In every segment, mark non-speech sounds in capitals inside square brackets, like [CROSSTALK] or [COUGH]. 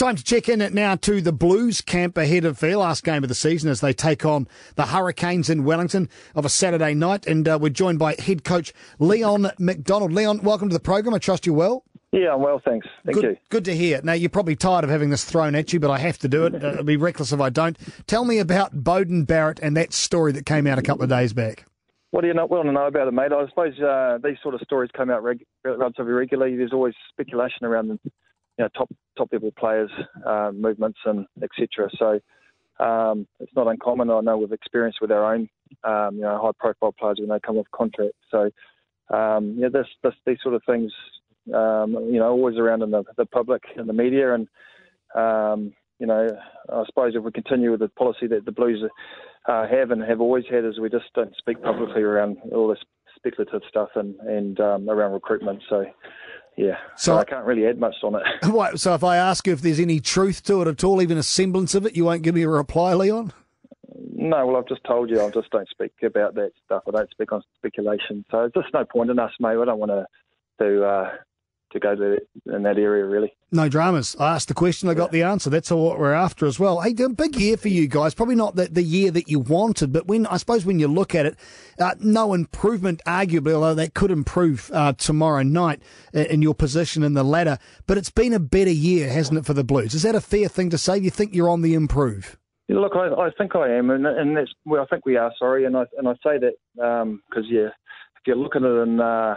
Time to check in it now to the Blues camp ahead of their last game of the season as they take on the Hurricanes in Wellington of a Saturday night. And uh, we're joined by head coach Leon MacDonald. Leon, welcome to the program. I trust you're well. Yeah, I'm well, thanks. Thank good, you. Good to hear. Now, you're probably tired of having this thrown at you, but I have to do it. Uh, it'd be reckless if I don't. Tell me about Beauden Barrett and that story that came out a couple of days back. What do you not want to know about it, mate? I suppose uh, these sort of stories come out reg- relatively regularly. There's always speculation around them you know, top top level players' uh, movements and etc. So um, it's not uncommon. I know we've experienced with our own um, you know high profile players when they come off contract. So um, yeah, this, this these sort of things um, you know always around in the, the public and the media and um, you know I suppose if we continue with the policy that the Blues uh, have and have always had is we just don't speak publicly around all this speculative stuff and and um, around recruitment. So yeah, so, so I can't really add much on it. [LAUGHS] What, so if I ask you if there's any truth to it at all, even a semblance of it, you won't give me a reply, Leon? No, well, I've just told you, I just don't speak about that stuff. I don't speak on speculation. So there's just no point in us, mate. I don't want to to uh, to go to in that area really. No dramas. I asked the question, I got the answer. That's all what we're after as well. Hey, a big year for you guys. Probably not the, the year that you wanted, but when I suppose when you look at it, uh, no improvement, arguably, although that could improve uh, tomorrow night in your position in the ladder. But it's been a better year, hasn't it, for the Blues? Is that a fair thing to say? Do you think you're on the improve? Yeah, look, I, I, think I am, and, and that's well, I think we are. Sorry, and I and I say that because um, yeah, if you look at it in uh,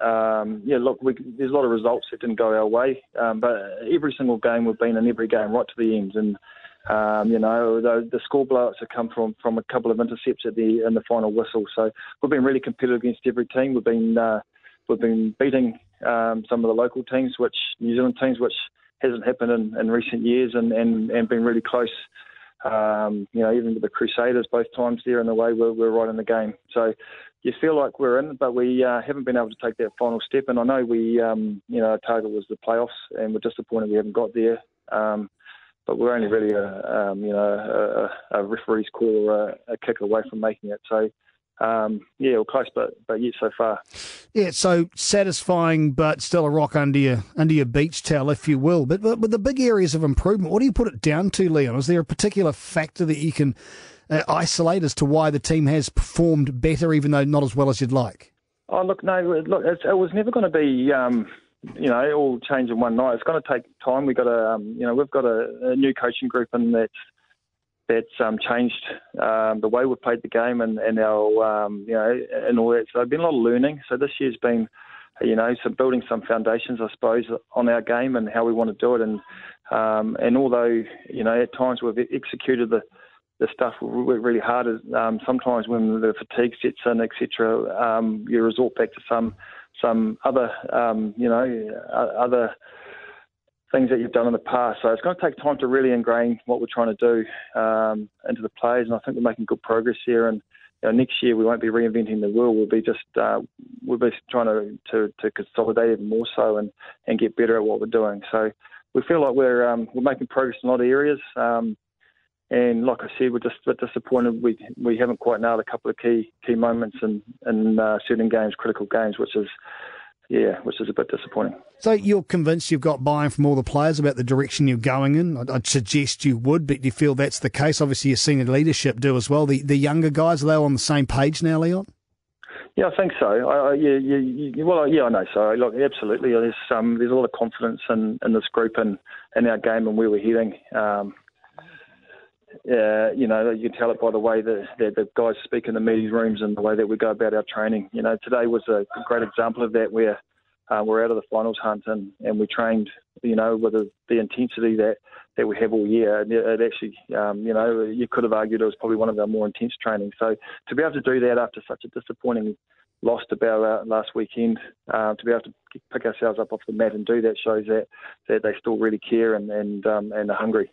um, yeah, look, we, there's a lot of results that didn't go our way, um, but every single game we've been in every game right to the end, and um, you know the, the score blowouts have come from from a couple of intercepts at the in the final whistle. So we've been really competitive against every team. We've been uh, we've been beating um, some of the local teams, which New Zealand teams, which hasn't happened in, in recent years, and, and, and been really close. Um, you know, even with the Crusaders both times there in the way we're, we're right in the game. So you feel like we're in, but we uh, haven't been able to take that final step. And I know we, um, you know, our target was the playoffs, and we're disappointed we haven't got there. Um, but we're only really a, um, you know, a, a referee's call or a, a, kick away from making it. So, um, yeah, we're close, but but yet so far. Yeah, so satisfying, but still a rock under your under your beach towel, if you will. But but with the big areas of improvement, what do you put it down to, Leon? Is there a particular factor that you can uh, isolate as to why the team has performed better, even though not as well as you'd like? Oh, look, no, look, it was never going to be, um, you know, all change in one night. It's going to take time. We've got a, um, you know, we've got a, a, new coaching group, and that's that's um, changed um, the way we've played the game and, and our, um, you know, and all that. So there's been a lot of learning. So this year's been, you know, some building some foundations, I suppose, on our game and how we want to do it. And um, and although, you know, at times we've executed the the stuff really hard. Um, sometimes when the fatigue sets in, etc., um, you resort back to some some other you know other things that you've done in the past. So it's going to take time to really ingrain what we're trying to do um, into the players, and I think we're making good progress here. And you know, next year we won't be reinventing the wheel. We'll be just uh, we'll be trying to, to, to consolidate even more so and, and get better at what we're doing. So we feel like we're um, we're making progress in a lot of areas. Um, and like I said, we're just a bit disappointed we we haven't quite nailed a couple of key key moments in in uh, certain games, critical games, which is yeah, which is a bit disappointing. So you're convinced you've got buy-in from all the players about the direction you're going in. I'd, I'd suggest you would, but do you feel that's the case. Obviously, your senior leadership do as well. The the younger guys are they on the same page now, Leon? Yeah, I think so. I, I, yeah, yeah, well, yeah, I know so. Look, absolutely. There's um, there's a lot of confidence in, in this group and in our game and where we're heading. Um, uh, you know, you can tell it by the way that, that the guys speak in the meeting rooms and the way that we go about our training. You know, today was a great example of that where uh, we're out of the finals hunt and, and we trained, you know, with the, the intensity that, that we have all year. And it actually, um, you know, you could have argued it was probably one of our more intense trainings. So to be able to do that after such a disappointing loss to last weekend, uh, to be able to pick ourselves up off the mat and do that shows that, that they still really care and, and, um, and are hungry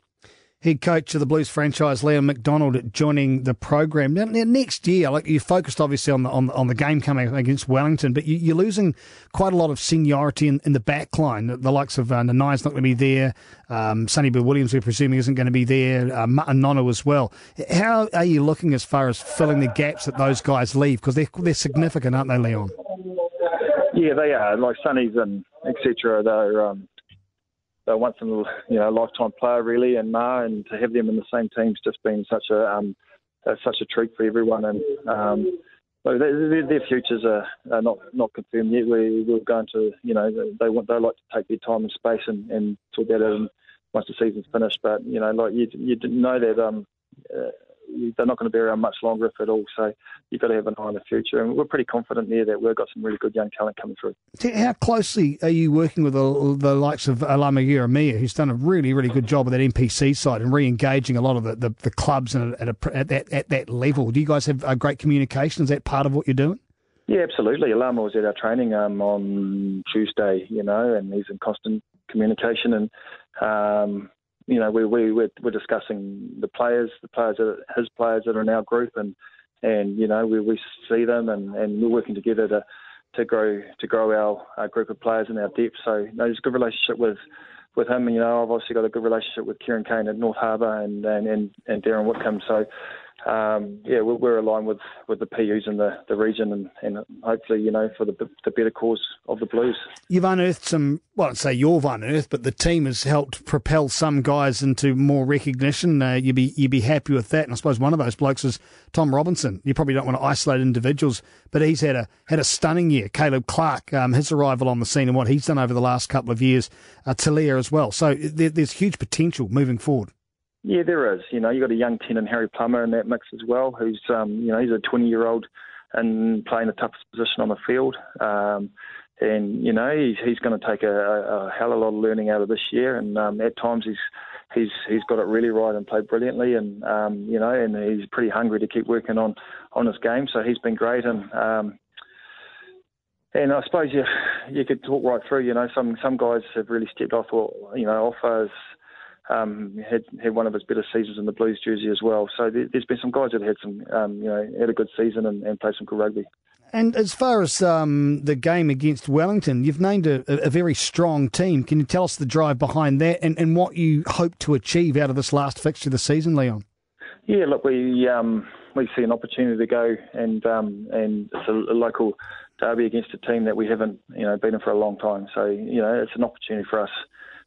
head coach of the Blues franchise, Leon MacDonald, joining the program. Now, next year, like you focused obviously on the on, on the game coming against Wellington, but you, are losing quite a lot of seniority in, in the back line. The, the likes of uh, Nanai's not going to be there. Um, Sonny Bill Williams, we're presuming, isn't going to be there. Uh, Nonu as well. How are you looking as far as filling the gaps that those guys leave? Because they're, they're significant, aren't they, Leon? Yeah, they are. Like Sonny's and etc. They're um, they're once in a you know lifetime player really, and Ma, and to have them in the same team's just been such a um, such a treat for everyone, and um, so their, their futures are, are not not confirmed yet. We we're going to you know they want they like to take their time and space and, and talk about it once the season's finished. But you know like you you know that um. Uh, they're not going to be around much longer, if at all. So you've got to have an eye on the future, and we're pretty confident there that we've got some really good young talent coming through. How closely are you working with the, the likes of Alama Ieremia, who's done a really, really good job with that NPC side and re-engaging a lot of the, the, the clubs at, a, at, that, at that level? Do you guys have a great communication? Is that part of what you're doing? Yeah, absolutely. Alama was at our training um, on Tuesday, you know, and he's in constant communication and um, you know, we, we, we're, we're discussing the players, the players that his players that are in our group, and and you know, we, we see them, and, and we're working together to to grow to grow our, our group of players and our depth. So you know, there's a good relationship with with him. And, You know, I've obviously got a good relationship with Kieran Kane at North Harbour and and, and, and Darren Whitcomb. So um, yeah, we're, we're, aligned with, with the PUs in the, the region and, and hopefully, you know, for the, the better cause of the Blues. You've unearthed some, well, I'd say you've unearthed, but the team has helped propel some guys into more recognition. Uh, you'd, be, you'd be happy with that. And I suppose one of those blokes is Tom Robinson. You probably don't want to isolate individuals, but he's had a, had a stunning year. Caleb Clarke, um, his arrival on the scene and what he's done over the last couple of years, uh, Talia as well. So there, there's huge potential moving forward. Yeah, there is. You know, you've got a young ten and Harry Plummer in that mix as well, who's um, you know he's a 20 year old and playing the toughest position on the field. Um, and you know he's he's going to take a, a, hell of a lot of learning out of this year. And um, at times he's he's he's got it really right and played brilliantly. And um, you know, and he's pretty hungry to keep working on on his game. So he's been great. And um, and I suppose you you could talk right through. You know, some some guys have really stepped off or you know off as um, had had one of his better seasons in the Blues jersey as well. So there, has been some guys that had some, um, you know, had a good season and, and played some good rugby. And as far as um, the game against Wellington, you've named a, a, very strong team. Can you tell us the drive behind that and, and what you hope to achieve out of this last fixture of the season, Leon? Yeah, look, we um, we see an opportunity to go and um, and it's a, a, local derby against a team that we haven't you know beaten for a long time. So you know it's an opportunity for us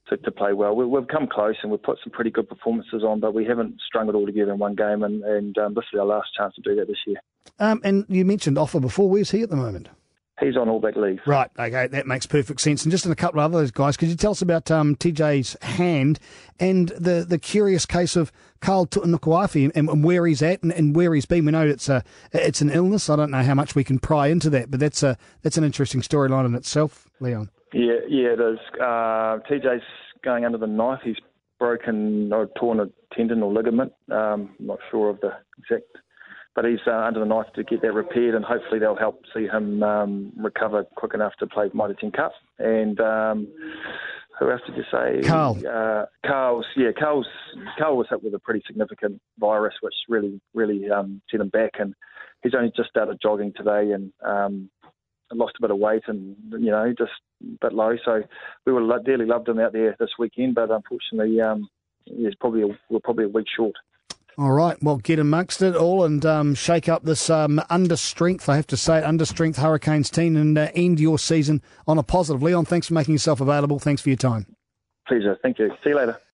to, to play well. We, have come close and we've put some pretty good performances on, but we haven't strung it all together in one game, and, and um, this is our last chance to do that this year. Um, and you mentioned Ofa before. Where's he at the moment? He's on all that leave. Right, okay, that makes perfect sense. And just in a couple of other guys, could you tell us about um, TJ's hand and the, the curious case of Karl Tu'inukuafe and, and, where he's at and, and, where he's been? We know it's a it's an illness. I don't know how much we can pry into that, but that's a that's an interesting storyline in itself, Leon. Yeah, yeah, it is. Uh, TJ's going under the knife. He's broken or torn a tendon or ligament. Um, I'm not sure of the exact, but he's uh, under the knife to get that repaired, and hopefully they'll help see him um, recover quick enough to play Mitre 10 Cup. And um, who else did you say? Karl. Uh, Karl's, yeah, Karl's, Karl was hit with a pretty significant virus, which really, really um, set him back, and he's only just started jogging today, and um, lost a bit of weight and you know just a bit low. So we would have dearly loved him out there this weekend, but unfortunately, um, he's probably a, we're probably a week short. All right, well, get amongst it all and um, shake up this um, under strength, I have to say, under strength Hurricanes team and uh, end your season on a positive. Leon, thanks for making yourself available. Thanks for your time. Pleasure. Thank you. See you later.